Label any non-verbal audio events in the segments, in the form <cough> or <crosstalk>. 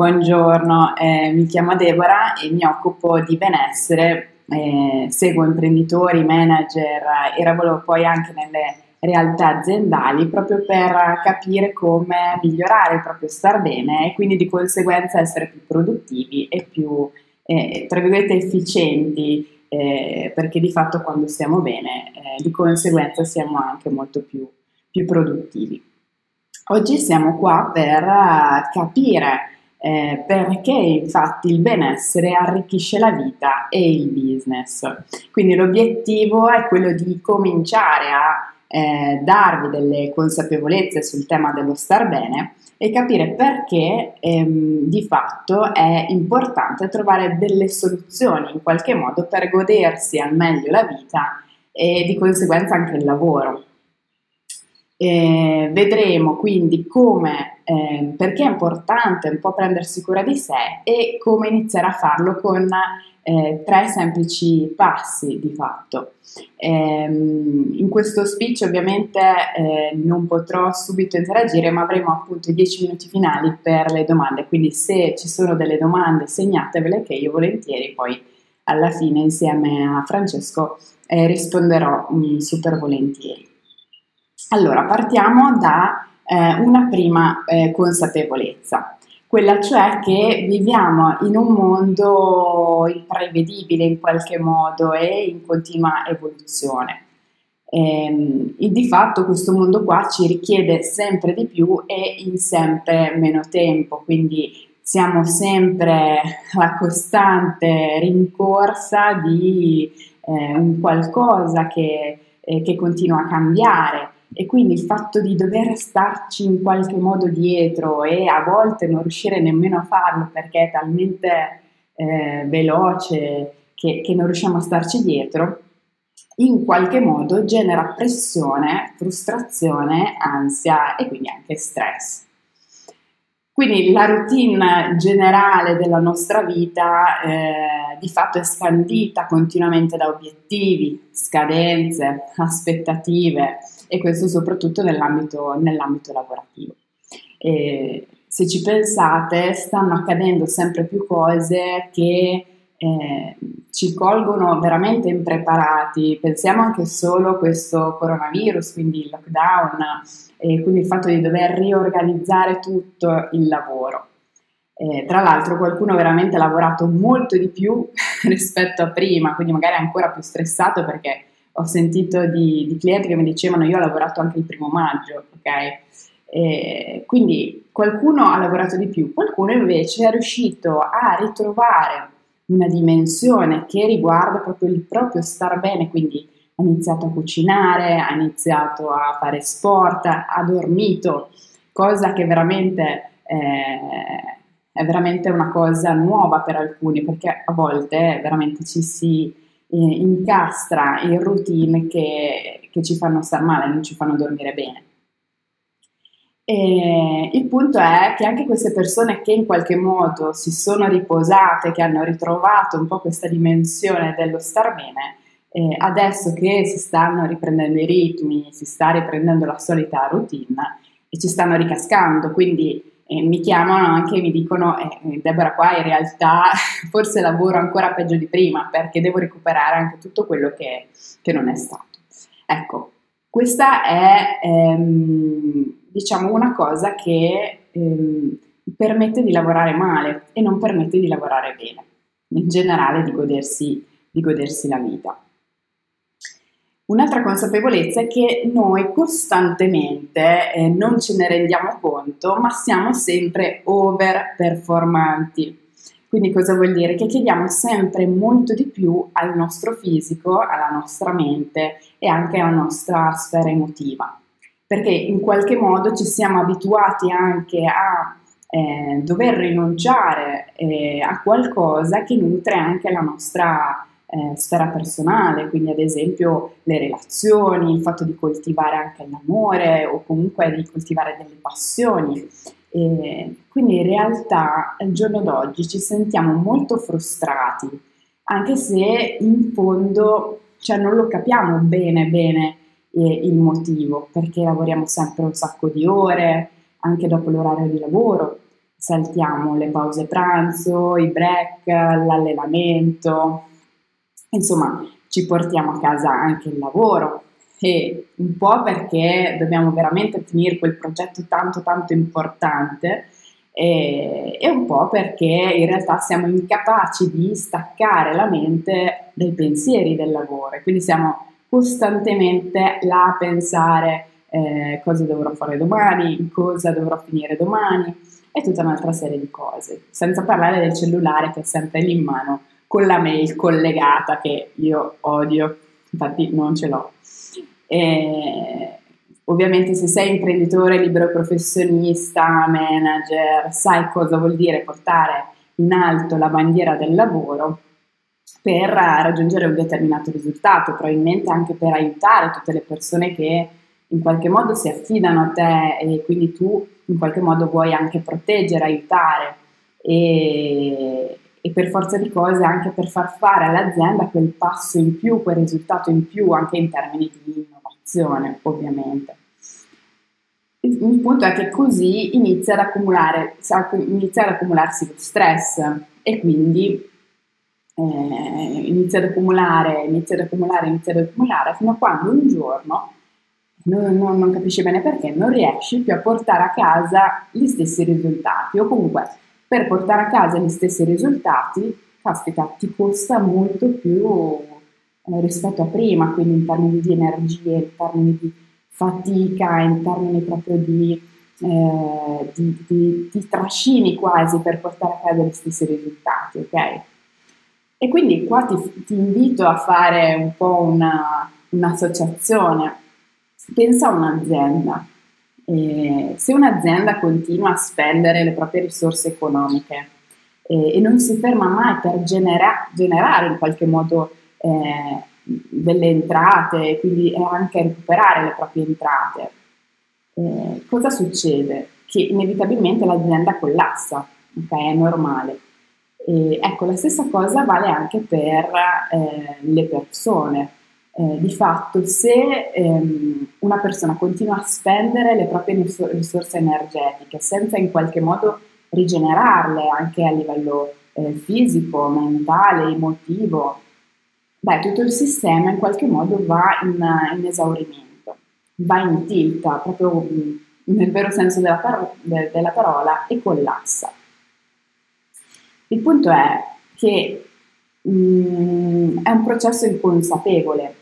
buongiorno, eh, mi chiamo Deborah e mi occupo di benessere, eh, seguo imprenditori, manager e lavoro poi anche nelle realtà aziendali proprio per capire come migliorare il proprio star bene e quindi di conseguenza essere più produttivi e più, eh, tra virgolette, efficienti, eh, perché di fatto quando stiamo bene eh, di conseguenza siamo anche molto più, più produttivi. Oggi siamo qua per capire eh, perché infatti il benessere arricchisce la vita e il business. Quindi l'obiettivo è quello di cominciare a eh, darvi delle consapevolezze sul tema dello star bene e capire perché ehm, di fatto è importante trovare delle soluzioni in qualche modo per godersi al meglio la vita e di conseguenza anche il lavoro. Eh, vedremo quindi come, eh, perché è importante un po' prendersi cura di sé e come iniziare a farlo con eh, tre semplici passi di fatto. Ehm, in questo speech ovviamente eh, non potrò subito interagire, ma avremo appunto i dieci minuti finali per le domande, quindi se ci sono delle domande segnatevele che io volentieri poi alla fine insieme a Francesco eh, risponderò mh, mm, super volentieri. Allora, partiamo da eh, una prima eh, consapevolezza, quella cioè che viviamo in un mondo imprevedibile in qualche modo e in continua evoluzione. Ehm, e, di fatto questo mondo qua ci richiede sempre di più e in sempre meno tempo, quindi siamo sempre alla costante rincorsa di eh, un qualcosa che, eh, che continua a cambiare e quindi il fatto di dover starci in qualche modo dietro e a volte non riuscire nemmeno a farlo perché è talmente eh, veloce che, che non riusciamo a starci dietro, in qualche modo genera pressione, frustrazione, ansia e quindi anche stress. Quindi la routine generale della nostra vita eh, di fatto è scandita continuamente da obiettivi, scadenze, aspettative e questo soprattutto nell'ambito, nell'ambito lavorativo. E se ci pensate stanno accadendo sempre più cose che eh, ci colgono veramente impreparati. Pensiamo anche solo a questo coronavirus, quindi il lockdown, e quindi il fatto di dover riorganizzare tutto il lavoro. Eh, tra l'altro qualcuno veramente ha lavorato molto di più <laughs> rispetto a prima, quindi magari ancora più stressato perché ho sentito di, di clienti che mi dicevano io ho lavorato anche il primo maggio, ok? E quindi qualcuno ha lavorato di più, qualcuno invece è riuscito a ritrovare una dimensione che riguarda proprio il proprio star bene, quindi ha iniziato a cucinare, ha iniziato a fare sport, ha dormito, cosa che veramente eh, è veramente una cosa nuova per alcuni, perché a volte veramente ci si incastra in routine che, che ci fanno star male, non ci fanno dormire bene. E il punto è che anche queste persone che in qualche modo si sono riposate, che hanno ritrovato un po' questa dimensione dello star bene, eh, adesso che si stanno riprendendo i ritmi, si sta riprendendo la solita routine e ci stanno ricascando, quindi eh, mi chiamano anche e mi dicono eh, Deborah qua in realtà <laughs> forse lavoro ancora peggio di prima perché devo recuperare anche tutto quello che, che non è stato. Ecco, questa è ehm, diciamo una cosa che ehm, permette di lavorare male e non permette di lavorare bene, in generale di godersi, di godersi la vita. Un'altra consapevolezza è che noi costantemente eh, non ce ne rendiamo conto, ma siamo sempre over performanti. Quindi cosa vuol dire? Che chiediamo sempre molto di più al nostro fisico, alla nostra mente e anche alla nostra sfera emotiva, perché in qualche modo ci siamo abituati anche a eh, dover rinunciare eh, a qualcosa che nutre anche la nostra eh, sfera personale, quindi ad esempio le relazioni, il fatto di coltivare anche l'amore o comunque di coltivare delle passioni. E quindi in realtà al giorno d'oggi ci sentiamo molto frustrati, anche se in fondo cioè, non lo capiamo bene bene eh, il motivo, perché lavoriamo sempre un sacco di ore, anche dopo l'orario di lavoro, saltiamo le pause pranzo, i break, l'allenamento, insomma ci portiamo a casa anche il lavoro e un po' perché dobbiamo veramente finire quel progetto tanto tanto importante e, e, un po' perché in realtà siamo incapaci di staccare la mente dai pensieri del lavoro e quindi siamo costantemente là a pensare eh, cosa dovrò fare domani, cosa dovrò finire domani e tutta un'altra serie di cose, senza parlare del cellulare che è sempre lì in mano con la mail collegata che io odio, infatti non ce l'ho. E, ovviamente se sei imprenditore, libero professionista, manager, sai cosa vuol dire portare in alto la bandiera del lavoro per raggiungere un determinato risultato, probabilmente anche per aiutare tutte le persone che in qualche modo si affidano a te e quindi tu in qualche modo vuoi anche proteggere, aiutare e, e per forza di cose anche per far fare all'azienda quel passo in più, quel risultato in più anche in termini di innovazione ovviamente. Il, punto è che così inizia ad, accumulare, inizia ad accumularsi lo stress e quindi eh, inizia ad accumulare, inizia ad accumulare, inizia ad accumulare fino a quando un giorno non, non, non, capisci bene perché, non riesci più a portare a casa gli stessi risultati o comunque per portare a casa gli stessi risultati, caspita, ti costa molto più eh, rispetto a prima, quindi in termini di energie, in termini di fatica, in termini proprio di, eh, di, di, di trascini quasi per portare a casa gli stessi risultati, ok? E quindi qua ti, ti invito a fare un po' una, un'associazione Pensa a un'azienda. Eh, se un'azienda continua a spendere le proprie risorse economiche eh, e non si ferma mai per genera- generare in qualche modo eh, delle entrate, quindi anche recuperare le proprie entrate, eh, cosa succede? Che inevitabilmente l'azienda collassa, ok? È normale. E, ecco, la stessa cosa vale anche per eh, le persone eh, di fatto se ehm, una persona continua a spendere le proprie risorse energetiche senza in qualche modo rigenerarle anche a livello eh, fisico, mentale, emotivo, beh, tutto il sistema in qualche modo va in, in esaurimento, va in tilt, proprio mm, nel vero senso della, par- de- della parola, e collassa. Il punto è che mm, è un processo inconsapevole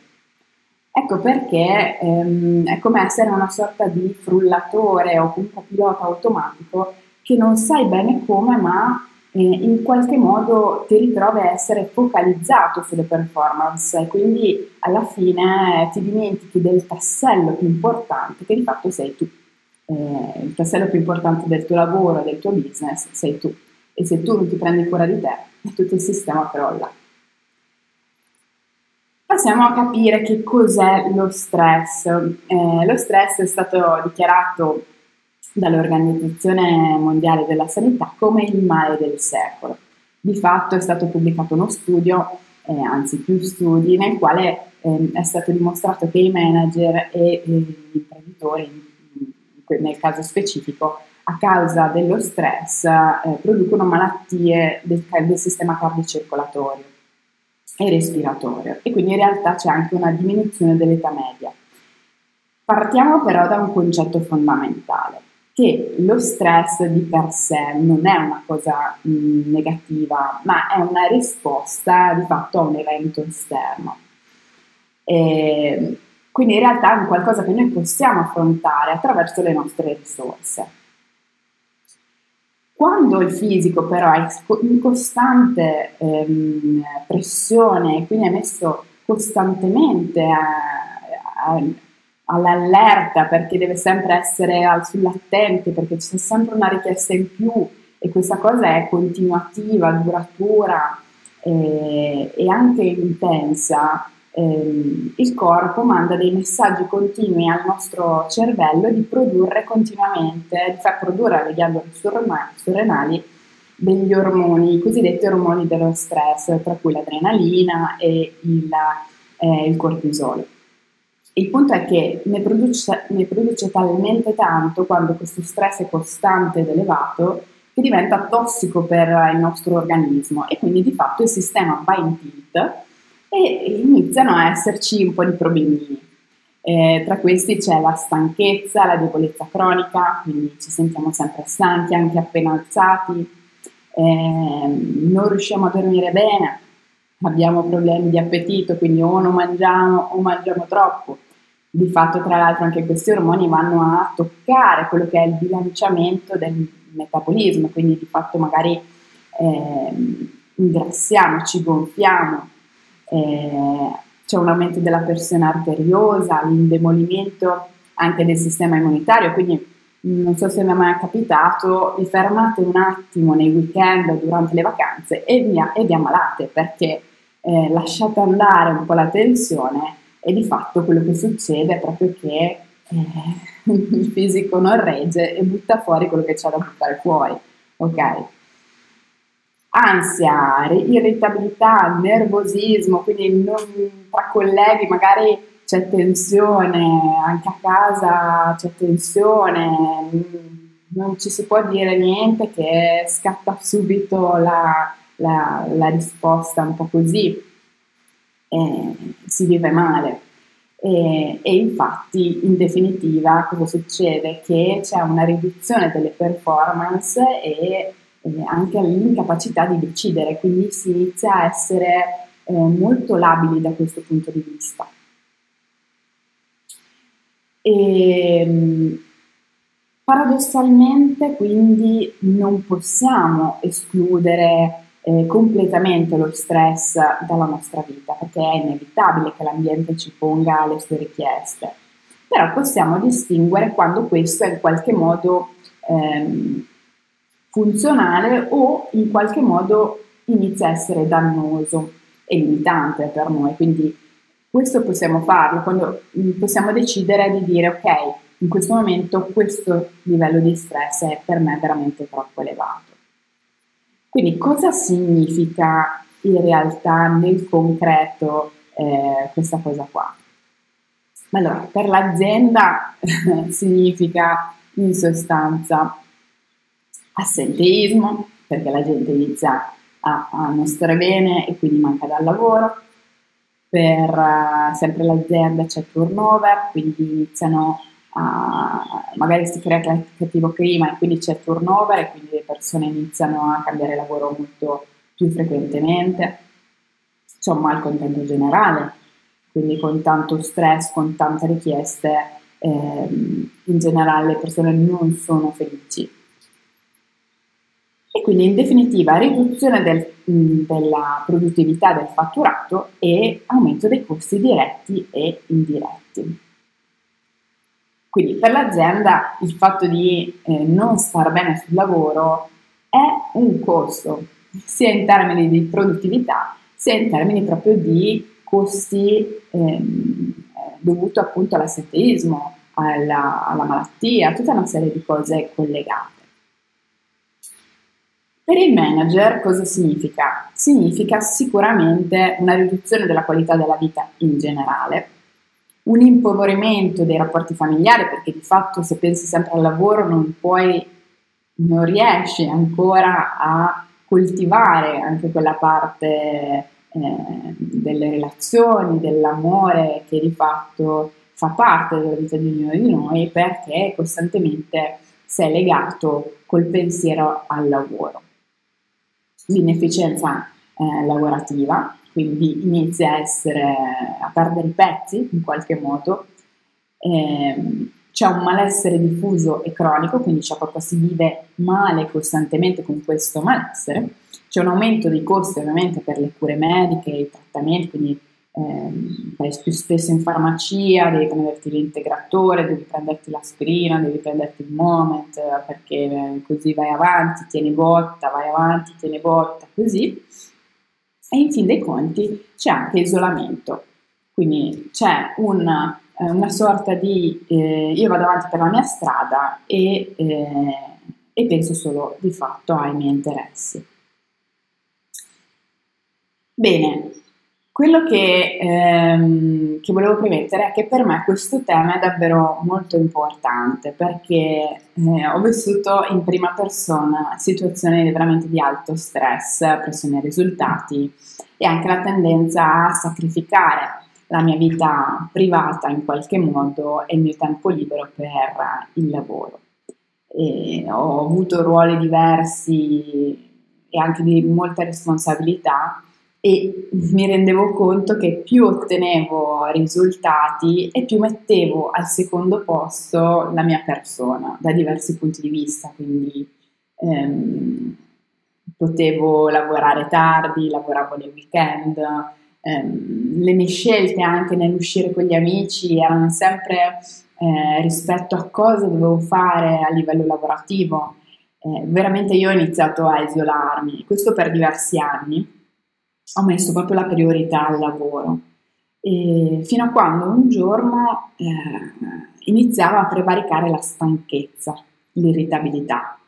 Ecco perché ehm, è come essere una sorta di frullatore o comunque pilota automatico che non sai bene come, ma eh, in qualche modo ti ritrovi a essere focalizzato sulle performance e quindi alla fine ti dimentichi del tassello più importante che di fatto sei tu. Eh, il tassello più importante del tuo lavoro, del tuo business, sei tu. E se tu non ti prendi cura di te, <laughs> tutto il sistema crolla passiamo a capire che cos'è lo stress. Eh, lo stress è stato dichiarato dall'Organizzazione Mondiale della Sanità come il male del secolo. Di fatto è stato pubblicato uno studio, eh, anzi più studi, nel quale eh, è stato dimostrato che i manager e gli imprenditori, nel caso specifico, a causa dello stress, eh, producono malattie del, del sistema cardiocircolatorio e respiratorio e quindi in realtà c'è anche una diminuzione dell'età media. Partiamo però da un concetto fondamentale, che lo stress di per sé non è una cosa mh, negativa, ma è una risposta di fatto a un evento esterno. E quindi in realtà è un qualcosa che noi possiamo affrontare attraverso le nostre risorse. Quando il fisico però è in costante ehm, pressione, quindi è messo costantemente a, a, all'allerta perché deve sempre essere al, sull'attenti, perché c'è sempre una richiesta in più e questa cosa è continuativa, duratura eh, e anche intensa, ehm, il corpo manda dei messaggi continui al nostro cervello di produrre continuamente, di far produrre alle ghiandole surrenali degli ormoni, i cosiddetti ormoni dello stress, tra cui l'adrenalina e il, eh, il cortisolo. Il punto è che ne produce, ne produce talmente tanto quando questo stress è costante ed elevato che diventa tossico per il nostro organismo e quindi di fatto il sistema va in tilt e iniziano a esserci un po' di problemini. Eh, tra questi c'è la stanchezza, la debolezza cronica, quindi ci sentiamo sempre stanchi, anche appena alzati, eh, non riusciamo a dormire bene, abbiamo problemi di appetito, quindi o non mangiamo o mangiamo troppo. Di fatto, tra l'altro, anche questi ormoni vanno a toccare quello che è il bilanciamento del metabolismo, quindi di fatto magari eh, ingrassiamo, ci gonfiamo, eh, c'è un aumento della pressione arteriosa, l'indebolimento anche del sistema immunitario, quindi non so se mi è mai capitato, vi fermate un attimo nei weekend o durante le vacanze e vi, e vi ammalate perché eh, lasciate andare un po' la tensione e di fatto quello che succede è proprio che eh, <laughs> il fisico non regge e butta fuori quello che c'è da buttare fuori, ok? Ansia, irritabilità, nervosismo, quindi non, tra colleghi magari c'è tensione, anche a casa c'è tensione, non ci si può dire niente che scatta subito la, la, la risposta un po' così, e si vive male. E, e, infatti in definitiva cosa succede? Che c'è una riduzione delle performance e, anche l'incapacità di decidere, quindi si inizia a essere eh, molto labili da questo punto di vista. E, paradossalmente quindi non possiamo escludere eh, completamente lo stress dalla nostra vita, perché è inevitabile che l'ambiente ci ponga le sue richieste. Però possiamo distinguere quando questo è in qualche modo ehm, funzionale o in qualche modo inizia a essere dannoso e limitante per noi. Quindi questo possiamo farlo quando mm, possiamo decidere di dire ok, in questo momento questo livello di stress è per me veramente troppo elevato. Quindi cosa significa in realtà nel concreto eh, questa cosa qua? Allora, per l'azienda <laughs> significa in sostanza assenteismo, perché la gente inizia a, a non stare bene e quindi manca dal lavoro. Per uh, sempre l'azienda c'è turnover, quindi iniziano a, magari si crea cattivo clima e quindi c'è turnover e quindi le persone iniziano a cambiare lavoro molto più frequentemente. C'è un malcontento generale, quindi con tanto stress, con tante richieste, ehm, in generale le persone non sono felici. E quindi in definitiva riduzione del, della produttività del fatturato e aumento dei costi diretti e indiretti. Quindi per l'azienda il fatto di eh, non star bene sul lavoro è un costo, sia in termini di produttività, sia in termini proprio di costi ehm, dovuto appunto all'assenteismo, alla, alla malattia, tutta una serie di cose collegate. Per il manager cosa significa? Significa sicuramente una riduzione della qualità della vita in generale, un impoverimento dei rapporti familiari, perché di fatto se pensi sempre al lavoro non puoi, non riesci ancora a coltivare anche quella parte eh, delle relazioni, dell'amore che di fatto fa parte della vita di ognuno di noi perché costantemente sei legato col pensiero al lavoro. L'inefficienza eh, lavorativa, quindi inizia a, essere, a perdere i pezzi in qualche modo. Eh, c'è un malessere diffuso e cronico, quindi c'è proprio si vive male costantemente con questo malessere. C'è un aumento dei costi ovviamente per le cure mediche, i trattamenti, quindi ehm, vai più spesso in farmacia, devi prenderti l'integratore, devi prenderti l'aspirina, devi prenderti il moment perché eh, così vai avanti, tieni botta, vai avanti, tieni botta, così e in fin dei conti c'è anche isolamento, quindi c'è un, eh, una sorta di eh, io vado avanti per la mia strada e, eh, e penso solo di fatto ai miei interessi. Bene, quello che, ehm, che, volevo premettere è che per me questo tema è davvero molto importante perché eh, ho vissuto in prima persona situazioni veramente di alto stress, pressione ai risultati e anche la tendenza a sacrificare la mia vita privata in qualche modo e il mio tempo libero per il lavoro. E ho avuto ruoli diversi e anche di molta responsabilità e mi rendevo conto che più ottenevo risultati e più mettevo al secondo posto la mia persona da diversi punti di vista, quindi ehm, potevo lavorare tardi, lavoravo nei weekend, ehm, le mie scelte anche nell'uscire con gli amici erano sempre eh, rispetto a cosa dovevo fare a livello lavorativo. Eh, veramente io ho iniziato a isolarmi, questo per diversi anni ho messo proprio la priorità al lavoro. E fino a quando un giorno eh, iniziava a prevaricare la stanchezza, l'irritabilità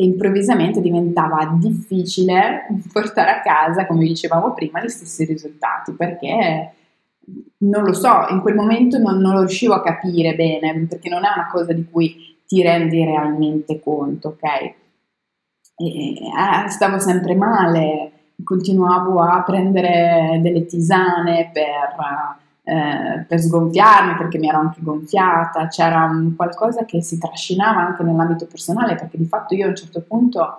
e improvvisamente diventava difficile <laughs> portare a casa, come dicevamo prima, gli stessi risultati perché non lo so, in quel momento non, non lo riuscivo a capire bene perché non è una cosa di cui ti rendi realmente conto, ok? E, eh, stavo sempre male, continuavo a prendere delle tisane per, eh, per sgonfiarmi perché mi ero anche gonfiata, c'era un qualcosa che si trascinava anche nell'ambito personale perché di fatto io a un certo punto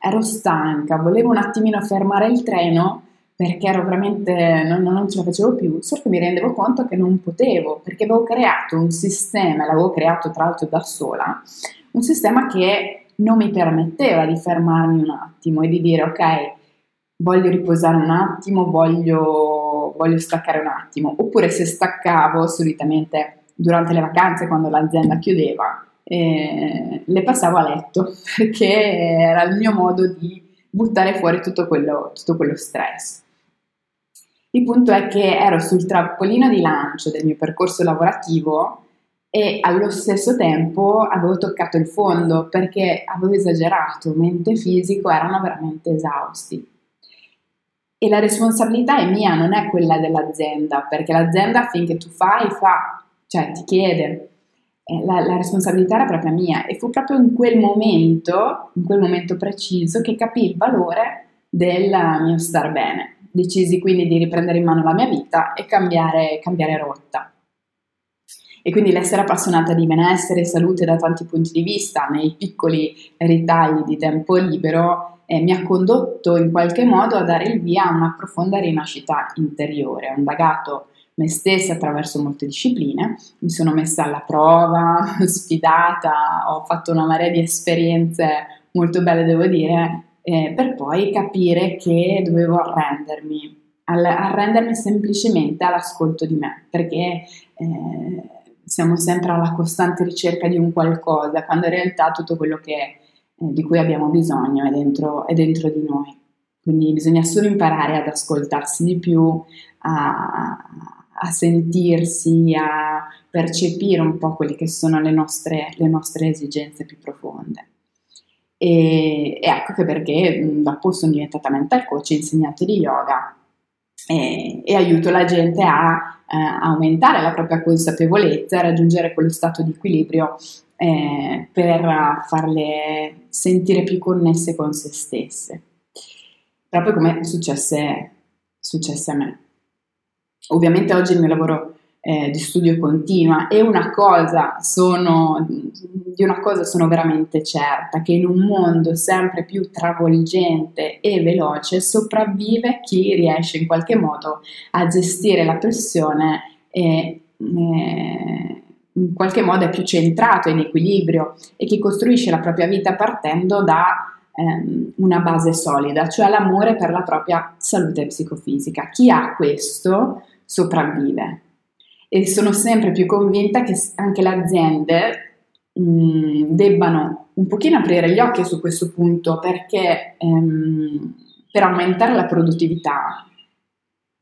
ero stanca, volevo un attimino fermare il treno perché ero veramente, non, non ce la facevo più, solo che mi rendevo conto che non potevo perché avevo creato un sistema, l'avevo creato tra l'altro da sola, un sistema che non mi permetteva di fermarmi un attimo e di dire ok, voglio riposare un attimo, voglio, voglio staccare un attimo, oppure se staccavo solitamente durante le vacanze quando l'azienda chiudeva, eh, le passavo a letto <laughs> perché era il mio modo di buttare fuori tutto quello, tutto quello stress. Il punto è che ero sul trampolino di lancio del mio percorso lavorativo e allo stesso tempo avevo toccato il fondo perché avevo esagerato, mente e fisico erano veramente esausti. E la responsabilità è mia, non è quella dell'azienda, perché l'azienda finché tu fai, fa, cioè ti chiede. La, la, responsabilità era proprio mia e fu proprio in quel momento, in quel momento preciso, che capì il valore del mio star bene. Decisi quindi di riprendere in mano la mia vita e cambiare, cambiare rotta. E quindi l'essere appassionata di benessere e salute da tanti punti di vista, nei piccoli ritagli di tempo libero, eh, mi ha condotto in qualche modo a dare il via a una profonda rinascita interiore. Ho indagato me stessa attraverso molte discipline, mi sono messa alla prova, <laughs> sfidata, ho fatto una marea di esperienze molto belle, devo dire, eh, per poi capire che dovevo arrendermi, arrendermi semplicemente all'ascolto di me, perché eh, siamo sempre alla costante ricerca di un qualcosa, quando in realtà tutto quello che eh, di cui abbiamo bisogno è dentro, è dentro di noi. Quindi bisogna solo imparare ad ascoltarsi di più, a, a sentirsi, a percepire un po' quelle che sono le nostre, le nostre esigenze più profonde. E, e, ecco che perché dopo sono diventata mental coach, insegnante di yoga e, e aiuto la gente a eh, aumentare la propria consapevolezza, a raggiungere quello stato di equilibrio eh, per farle sentire più connesse con se stesse, proprio come successe, successe a me. Ovviamente oggi il mio lavoro eh, di studio continua e una cosa sono, di una cosa sono veramente certa, che in un mondo sempre più travolgente e veloce sopravvive chi riesce in qualche modo a gestire la pressione e eh, in qualche modo è più centrato in equilibrio e chi costruisce la propria vita partendo da ehm, una base solida, cioè l'amore per la propria salute psicofisica. Chi ha questo sopravvive e sono sempre più convinta che anche le aziende mh, mm, debbano un pochino aprire gli occhi su questo punto perché ehm, per aumentare la produttività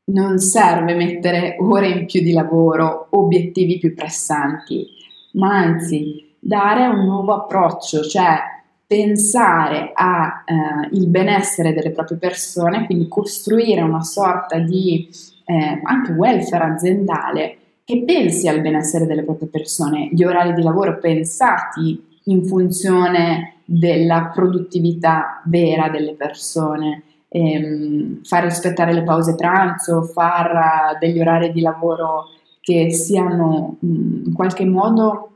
non serve mettere ore in più di lavoro, obiettivi più pressanti, ma anzi dare un nuovo approccio, cioè pensare al eh, benessere delle proprie persone, quindi costruire una sorta di eh, anche welfare aziendale che pensi al benessere delle proprie persone, gli orari di lavoro pensati in funzione della produttività vera delle persone, ehm, far rispettare le pause pranzo, far uh, degli orari di lavoro che siano mm, in qualche modo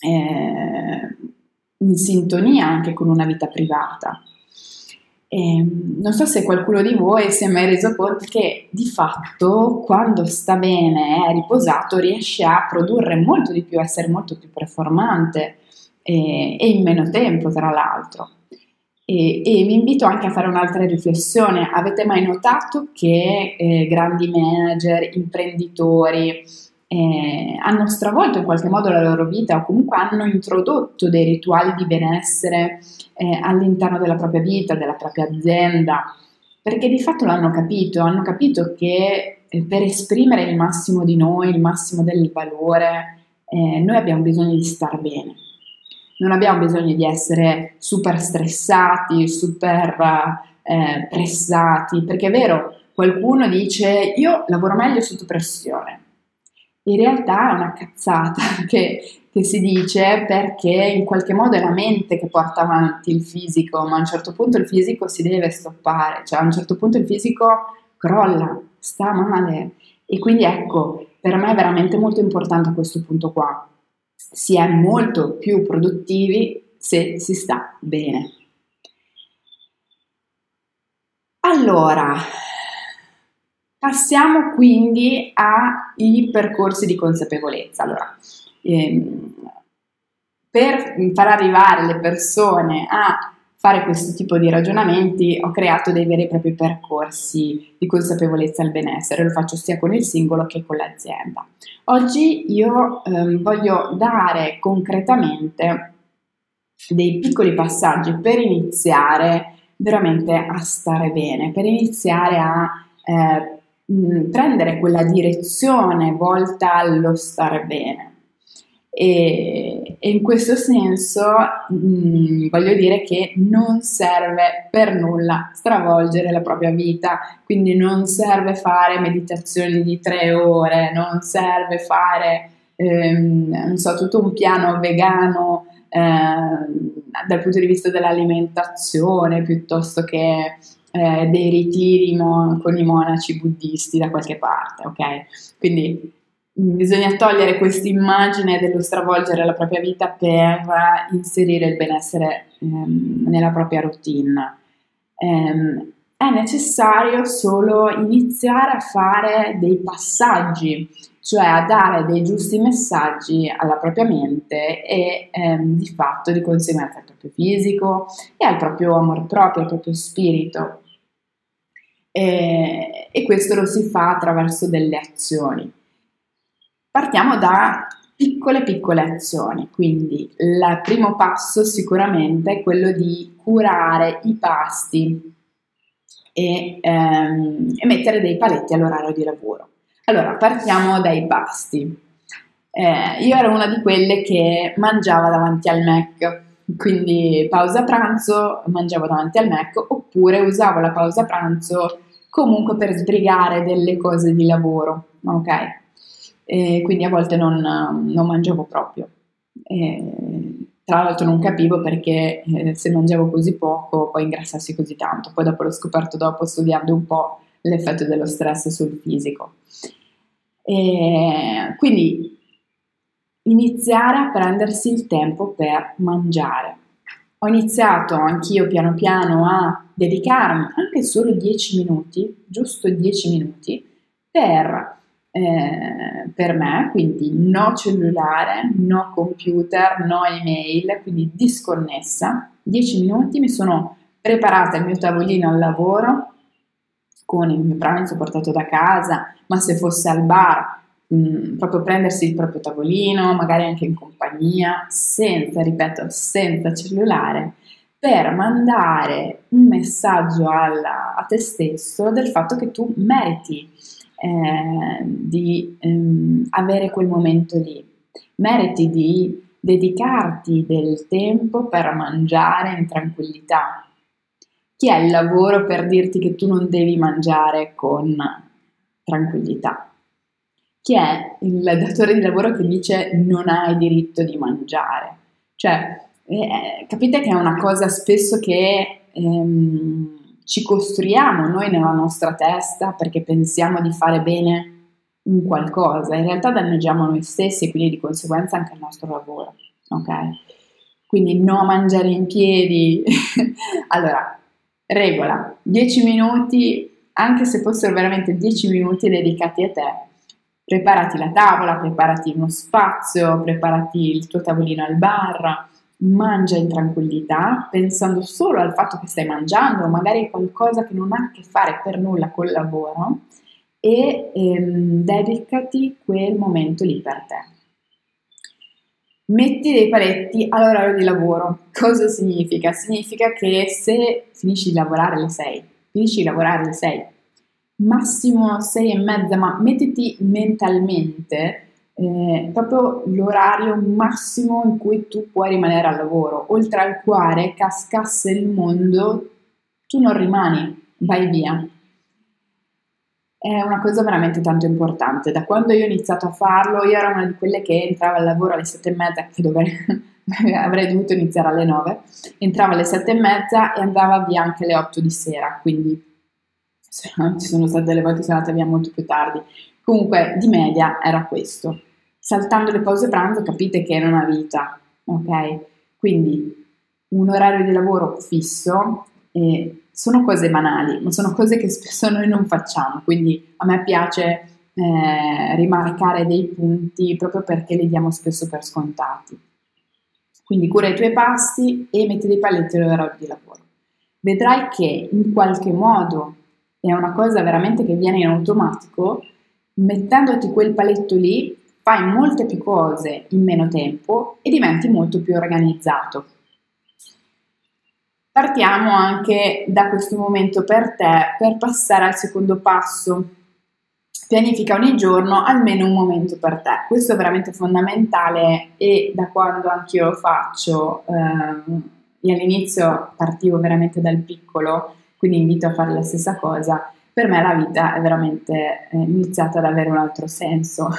eh, in sintonia anche con una vita privata. E non so se qualcuno di voi si è mai reso conto che di fatto quando sta bene, è riposato, riesce a produrre molto di più, a essere molto più performante e, e in meno tempo, tra l'altro. E, e, vi invito anche a fare un'altra riflessione. Avete mai notato che eh, grandi manager, imprenditori, eh, hanno stravolto in qualche modo la loro vita o comunque hanno introdotto dei rituali di benessere eh, all'interno della propria vita, della propria azienda, perché di fatto l'hanno capito, hanno capito che eh, per esprimere il massimo di noi, il massimo del valore, eh, noi abbiamo bisogno di star bene. Non abbiamo bisogno di essere super stressati, super eh, pressati, perché è vero, qualcuno dice io lavoro meglio sotto pressione, in realtà è una cazzata <laughs> che, che, si dice perché in qualche modo è la mente che porta avanti il fisico, ma a un certo punto il fisico si deve stoppare, cioè a un certo punto il fisico crolla, sta male. E quindi ecco, per me è veramente molto importante questo punto qua. Si è molto più produttivi se si sta bene. Allora, Passiamo quindi ai percorsi di consapevolezza. Allora, ehm, per far arrivare le persone a fare questo tipo di ragionamenti ho creato dei veri e propri percorsi di consapevolezza al benessere, lo faccio sia con il singolo che con l'azienda. Oggi io ehm, voglio dare concretamente dei piccoli passaggi per iniziare veramente a stare bene, per iniziare a eh, prendere quella direzione volta allo stare bene. E, e in questo senso mh, voglio dire che non serve per nulla stravolgere la propria vita, quindi non serve fare meditazioni di tre ore, non serve fare ehm, non so, tutto un piano vegano eh, dal punto di vista dell'alimentazione piuttosto che eh, dei ritiri mo- con i monaci buddisti da qualche parte, ok? Quindi mm, bisogna togliere questa immagine dello stravolgere la propria vita per inserire il benessere ehm, nella propria routine. Ehm, è necessario solo iniziare a fare dei passaggi, cioè a dare dei giusti messaggi alla propria mente e ehm, di fatto di conseguenza al proprio fisico e al proprio amor proprio, al proprio spirito. E, e questo lo si fa attraverso delle azioni. Partiamo da piccole piccole azioni, quindi il primo passo sicuramente è quello di curare i pasti e, ehm, e mettere dei paletti all'orario di lavoro. Allora, partiamo dai pasti. Eh, io ero una di quelle che mangiava davanti al Mac, quindi pausa pranzo mangiavo davanti al Mac oppure usavo la pausa pranzo comunque per sbrigare delle cose di lavoro, ok? E quindi a volte non, non mangiavo proprio. E, tra l'altro non capivo perché eh, se mangiavo così poco poi ingrassassi così tanto, poi dopo l'ho scoperto dopo studiando un po' l'effetto dello stress sul fisico. E quindi iniziare a prendersi il tempo per mangiare. Ho iniziato anch'io piano piano a dedicarmi anche solo 10 minuti, giusto 10 minuti, per, eh, per me, quindi no cellulare, no computer, no email, quindi disconnessa. 10 minuti mi sono preparata il mio tavolino al lavoro con il mio pranzo portato da casa, ma se fosse al bar, mm, proprio prendersi il proprio tavolino, magari anche in compagnia, senza, ripeto, senza cellulare per mandare un messaggio alla, a te stesso del fatto che tu meriti eh, di ehm, avere quel momento lì, meriti di dedicarti del tempo per mangiare in tranquillità. Chi è il lavoro per dirti che tu non devi mangiare con tranquillità? Chi è il datore di lavoro che dice non hai diritto di mangiare? Cioè, eh, capite che è una cosa spesso che ehm, ci costruiamo noi nella nostra testa perché pensiamo di fare bene un qualcosa, in realtà danneggiamo noi stessi e quindi di conseguenza anche il nostro lavoro, ok? Quindi no mangiare in piedi. <laughs> allora, regola, 10 minuti, anche se fossero veramente 10 minuti dedicati a te, preparati la tavola, preparati uno spazio, preparati il tuo tavolino al bar, mangia in tranquillità, pensando solo al fatto che stai mangiando, magari qualcosa che non ha a che fare per nulla col lavoro e ehm, dedicati quel momento lì per te. Metti dei paletti all'orario di lavoro. Cosa significa? Significa che se finisci di lavorare alle 6, finisci di lavorare alle 6, massimo 6 e mezza, ma mettiti mentalmente eh, proprio l'orario massimo in cui tu puoi rimanere al lavoro, oltre al quale cascasse il mondo, tu non rimani, vai via. È una cosa veramente tanto importante. Da quando io ho iniziato a farlo, io ero una di quelle che entrava al lavoro alle sette e mezza, che dovrei, <laughs> avrei dovuto iniziare alle nove, entrava alle sette e mezza e andava via anche alle otto di sera, quindi ci sono state delle volte che sono andata via molto più tardi. Comunque, di media era questo saltando le pause pranzo capite che è una vita, ok? Quindi un orario di lavoro fisso eh, sono cose banali, ma sono cose che spesso noi non facciamo, quindi a me piace eh, rimarcare dei punti proprio perché li diamo spesso per scontati. Quindi cura i tuoi passi e metti dei paletti all'orario di lavoro. Vedrai che in qualche modo è una cosa veramente che viene in automatico, mettendoti quel paletto lì fai molte più cose in meno tempo e diventi molto più organizzato. Partiamo anche da questo momento per te per passare al secondo passo. Pianifica ogni giorno almeno un momento per te. Questo è veramente fondamentale e da quando anch'io lo faccio, ehm, io all'inizio partivo veramente dal piccolo, quindi invito a fare la stessa cosa. Per me la vita è veramente eh, iniziata ad avere un altro senso.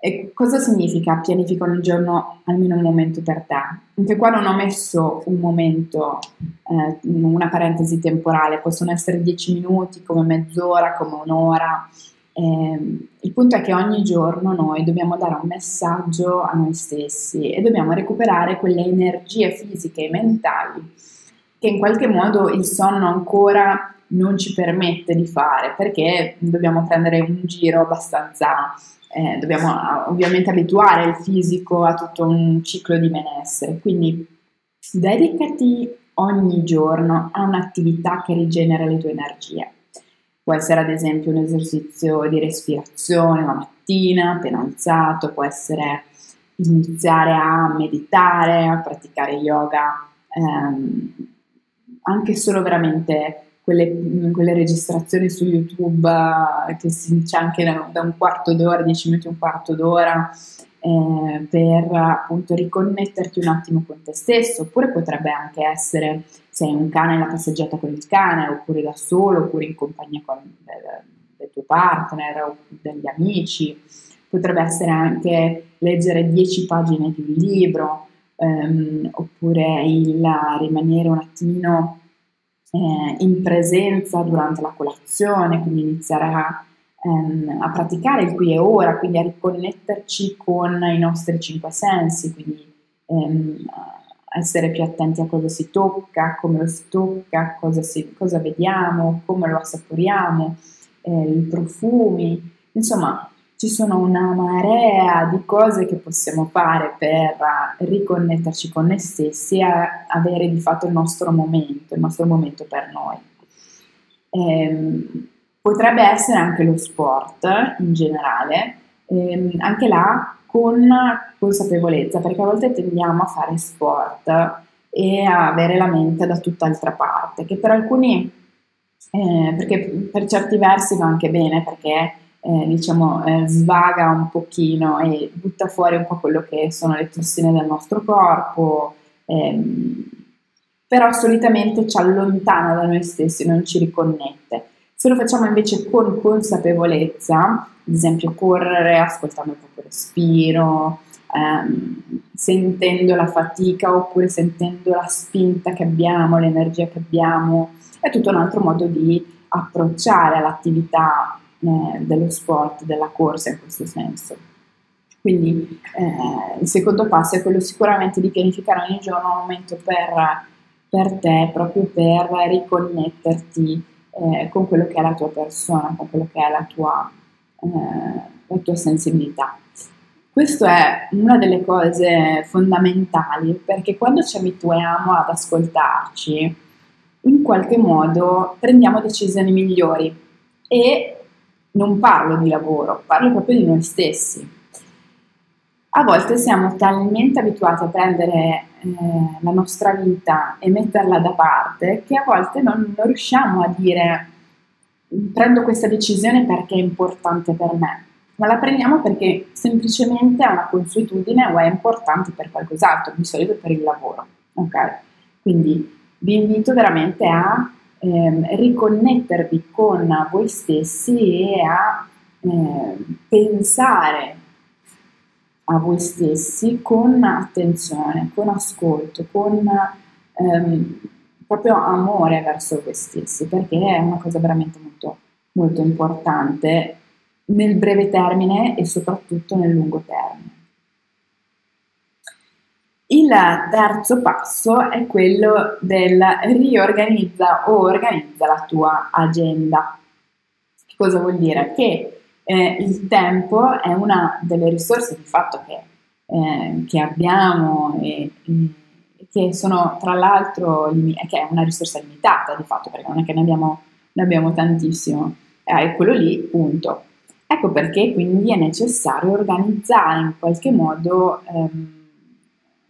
E cosa significa pianifica ogni giorno almeno un momento per te? Anche qua non ho messo un momento, eh, una parentesi temporale, possono essere dieci minuti, come mezz'ora, come un'ora. Eh, il punto è che ogni giorno noi dobbiamo dare un messaggio a noi stessi e dobbiamo recuperare quelle energie fisiche e mentali che in qualche modo il sonno ancora non ci permette di fare perché dobbiamo prendere un giro abbastanza eh, dobbiamo ah, ovviamente abituare il fisico a tutto un ciclo di benessere, quindi dedicati ogni giorno a un'attività che rigenera le tue energie. Può essere ad esempio un esercizio di respirazione la mattina, appena alzato, può essere iniziare a meditare, a praticare yoga, ehm, anche solo veramente quelle, quelle registrazioni su YouTube eh, che si, c'è anche da, da, un quarto d'ora, dieci minuti, un quarto d'ora, eh, per appunto riconnetterti un attimo con te stesso, oppure potrebbe anche essere se hai un cane la passeggiata con il cane, oppure da solo, oppure in compagnia con, del, del tuo partner o degli amici, potrebbe essere anche leggere dieci pagine di un libro, ehm, oppure il rimanere un attimino eh, in presenza durante la colazione, quindi iniziare a, ehm, a, praticare il qui e ora, quindi a riconnetterci con i nostri cinque sensi, quindi ehm, essere più attenti a cosa si tocca, come lo si tocca, cosa, si, cosa vediamo, come lo assaporiamo, eh, i profumi, insomma ci sono una marea di cose che possiamo fare per riconnetterci con noi stessi e avere di fatto il nostro momento, il nostro momento per noi. Ehm, potrebbe essere anche lo sport in generale, ehm, anche là con consapevolezza, perché a volte tendiamo a fare sport e a avere la mente da tutt'altra parte, che per alcuni, eh, perché per certi versi va anche bene, perché eh, diciamo, eh, svaga un pochino e butta fuori un po' quello che sono le tossine del nostro corpo, ehm, però solitamente ci allontana da noi stessi, non ci riconnette. Se lo facciamo invece con consapevolezza, ad esempio correre ascoltando il proprio respiro, ehm, sentendo la fatica oppure sentendo la spinta che abbiamo, l'energia che abbiamo, è tutto un altro modo di approcciare all'attività eh, dello sport, della corsa in questo senso. Quindi eh, il secondo passo è quello sicuramente di pianificare ogni giorno un momento per, per te, proprio per riconnetterti eh, con quello che è la tua persona, con quello che è la tua, eh, la tua sensibilità. Questo è una delle cose fondamentali perché quando ci abituiamo ad ascoltarci, in qualche modo prendiamo decisioni migliori e non parlo di lavoro, parlo proprio di noi stessi. A volte siamo talmente abituati a prendere eh, la nostra vita e metterla da parte che a volte non, non riusciamo a dire prendo questa decisione perché è importante per me, ma la prendiamo perché semplicemente è una consuetudine o è importante per qualcos'altro, di solito per il lavoro. Okay? Quindi vi invito veramente a eh, riconnettervi con voi stessi e a eh, pensare a voi stessi con attenzione, con ascolto, con ehm, proprio amore verso voi stessi, perché è una cosa veramente molto, molto importante nel breve termine e soprattutto nel lungo termine. Il terzo passo è quello del riorganizza o organizza la tua agenda. Che cosa vuol dire? Che eh, il tempo è una delle risorse di fatto che, eh, che abbiamo e, e, che sono tra l'altro che è una risorsa limitata di fatto perché non è che ne abbiamo, ne abbiamo tantissimo, eh, è quello lì, punto. Ecco perché quindi è necessario organizzare in qualche modo ehm,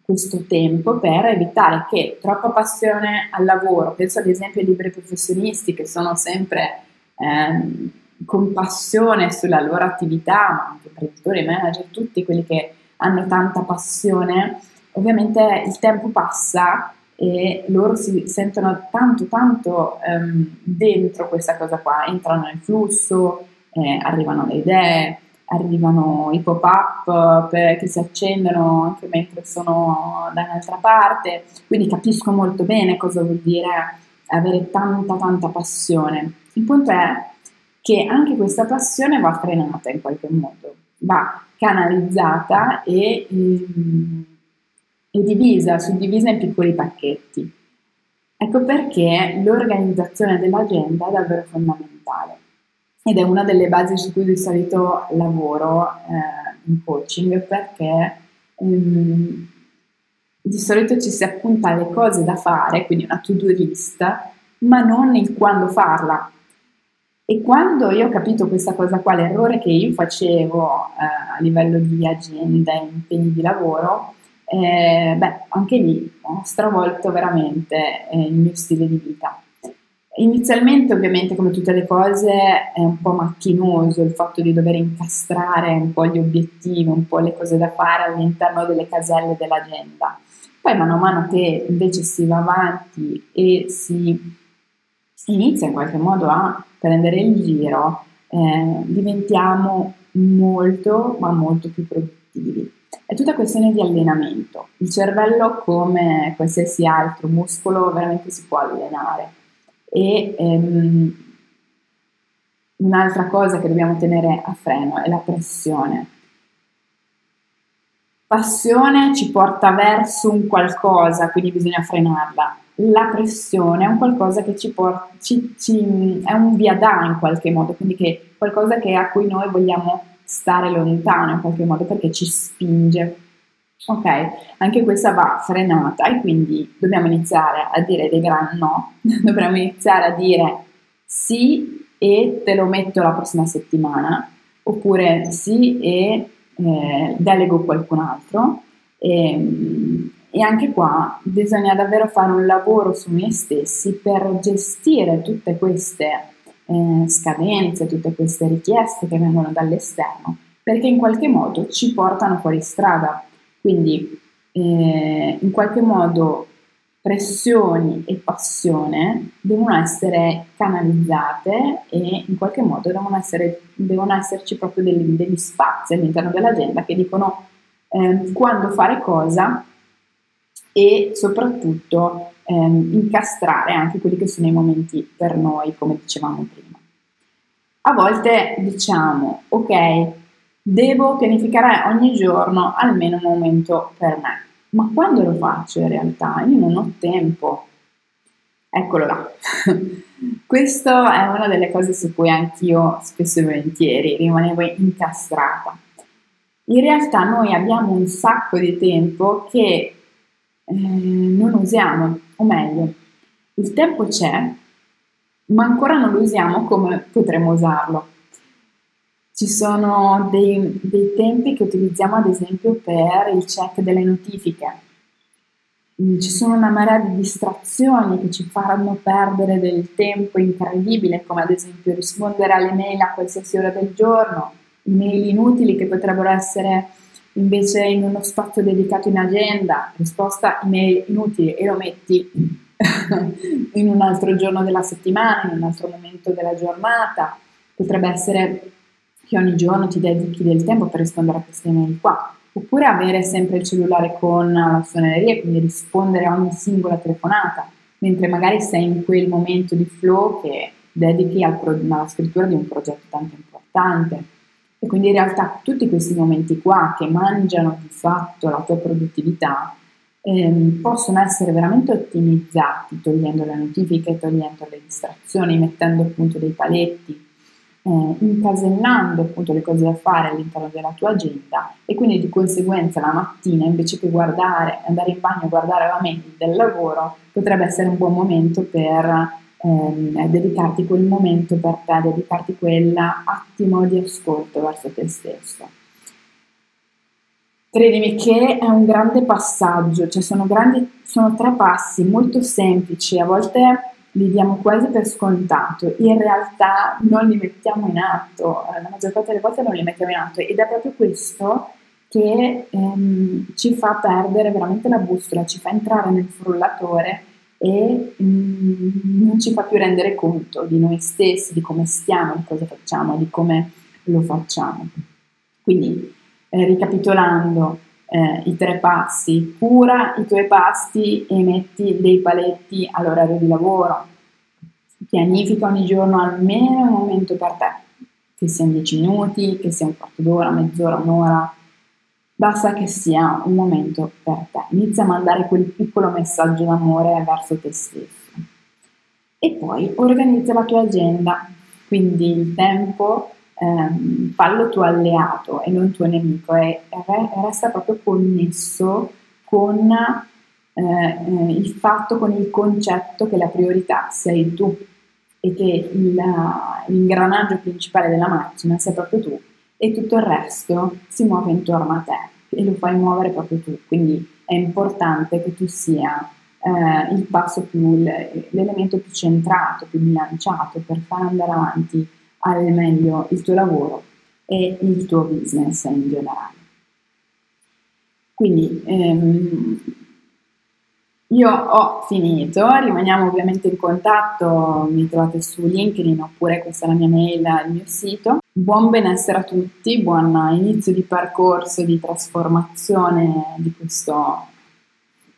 questo tempo per evitare che troppa passione al lavoro, penso ad esempio ai liberi professionisti che sono sempre ehm, con passione sulla loro attività, ma anche imprenditori, manager, tutti quelli che hanno tanta passione, ovviamente il tempo passa e loro si sentono tanto tanto um, dentro questa cosa qua, entrano nel flusso, eh, arrivano le idee, arrivano i pop-up che si accendono anche mentre sono da un'altra parte, quindi capisco molto bene cosa vuol dire avere tanta tanta passione. Il punto è che anche questa passione va frenata in qualche modo, va canalizzata e, ehm, e divisa, suddivisa in piccoli pacchetti. Ecco perché l'organizzazione dell'agenda è davvero fondamentale ed è una delle basi su cui di solito lavoro eh, in coaching perché ehm, di solito ci si appunta le cose da fare, quindi una to-do list, ma non il quando farla. E quando io ho capito questa cosa qua, l'errore che io facevo eh, a livello di agenda e impegni di lavoro, eh, beh, anche lì ho stravolto veramente eh, il mio stile di vita. Inizialmente, ovviamente, come tutte le cose, è un po' macchinoso il fatto di dover incastrare un po' gli obiettivi, un po' le cose da fare all'interno delle caselle dell'agenda. Poi, mano a mano che invece si va avanti e si inizia in qualche modo a prendere il giro, eh, diventiamo molto, ma molto più produttivi. È tutta questione di allenamento. Il cervello, come qualsiasi altro muscolo, veramente si può allenare. E ehm, un'altra cosa che dobbiamo tenere a freno è la pressione. Passione ci porta verso un qualcosa, quindi bisogna frenarla la pressione è un qualcosa che ci porta, ci, ci, è un via da in qualche modo, quindi che qualcosa che, a cui noi vogliamo stare lontano in qualche modo perché ci spinge. Ok, anche questa va frenata e quindi dobbiamo iniziare a dire dei gran no, <laughs> dobbiamo iniziare a dire sì e te lo metto la prossima settimana, oppure sì e eh, delego qualcun altro. E, ehm, e anche qua bisogna davvero fare un lavoro su noi stessi per gestire tutte queste eh, scadenze, tutte queste richieste che vengono dall'esterno, perché in qualche modo ci portano fuori strada. Quindi eh, in qualche modo pressioni e passione devono essere canalizzate e in qualche modo devono, essere, devono esserci proprio degli, degli, spazi all'interno dell'agenda che dicono eh, quando fare cosa e soprattutto eh, incastrare anche quelli che sono i momenti per noi, come dicevamo prima. A volte diciamo, ok, devo pianificare ogni giorno almeno un momento per me ma quando lo faccio in realtà? Io non ho tempo. Eccolo là. <laughs> Questa è una delle cose su cui anch'io spesso e volentieri rimanevo incastrata. In realtà noi abbiamo un sacco di tempo che eh, non usiamo, o meglio, il tempo c'è, ma ancora non lo usiamo come potremmo usarlo. Ci sono dei, dei tempi che utilizziamo ad esempio per il check delle notifiche. Mm, ci sono una marea di distrazioni che ci faranno perdere del tempo incredibile, come ad esempio rispondere alle mail a qualsiasi ora del giorno, email inutili che potrebbero essere invece in uno spazio dedicato in agenda, risposta email inutili e lo metti <laughs> in un altro giorno della settimana, in un altro momento della giornata. Potrebbe essere che ogni giorno ti dedichi del tempo per rispondere a queste email qua, oppure avere sempre il cellulare con la suoneria, quindi rispondere a ogni singola telefonata, mentre magari sei in quel momento di flow che dedichi al pro- alla scrittura di un progetto tanto importante. E quindi in realtà tutti questi momenti qua che mangiano di fatto la tua produttività ehm, possono essere veramente ottimizzati togliendo le notifiche, togliendo le distrazioni, mettendo appunto dei paletti eh, incasellando appunto le cose da fare all'interno della tua agenda e quindi di conseguenza la mattina invece che guardare, andare in bagno e guardare la mail del lavoro potrebbe essere un buon momento per ehm, dedicarti quel momento per te, dedicarti quell'attimo di ascolto verso te stesso. Credimi che è un grande passaggio, cioè sono, grandi, sono tre passi molto semplici, a volte li diamo quasi per scontato, in realtà non li mettiamo in atto, eh, la maggior parte delle volte non li mettiamo in atto ed è proprio questo che ehm, ci fa perdere veramente la bussola, ci fa entrare nel frullatore e mm, non ci fa più rendere conto di noi stessi, di come stiamo, di cosa facciamo, di come lo facciamo. Quindi, eh, ricapitolando, eh, i tre passi, cura i tuoi pasti e metti dei paletti all'orario di lavoro, pianifica ogni giorno almeno un momento per te, che siano 10 minuti, che sia un quarto d'ora, mezz'ora, un'ora, basta che sia un momento per te. Inizia a mandare quel piccolo messaggio d'amore verso te stesso. E poi organizza la tua agenda, quindi il tempo ehm, fallo tuo alleato e non tuo nemico e resta proprio connesso con eh, il fatto, con il concetto che la priorità sei tu e che il, l'ingranaggio principale della macchina sei proprio tu e tutto il resto si muove intorno a te e lo fai muovere proprio tu. Quindi è importante che tu sia eh, il passo più, l'elemento più centrato, più bilanciato per far andare avanti al meglio il tuo lavoro e il tuo business in generale. Quindi ehm, io ho finito, rimaniamo ovviamente in contatto, mi trovate su LinkedIn oppure questa è la mia mail, il mio sito. Buon benessere a tutti, buon inizio di percorso di trasformazione di questo,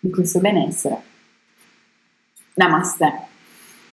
di questo benessere. Namaste.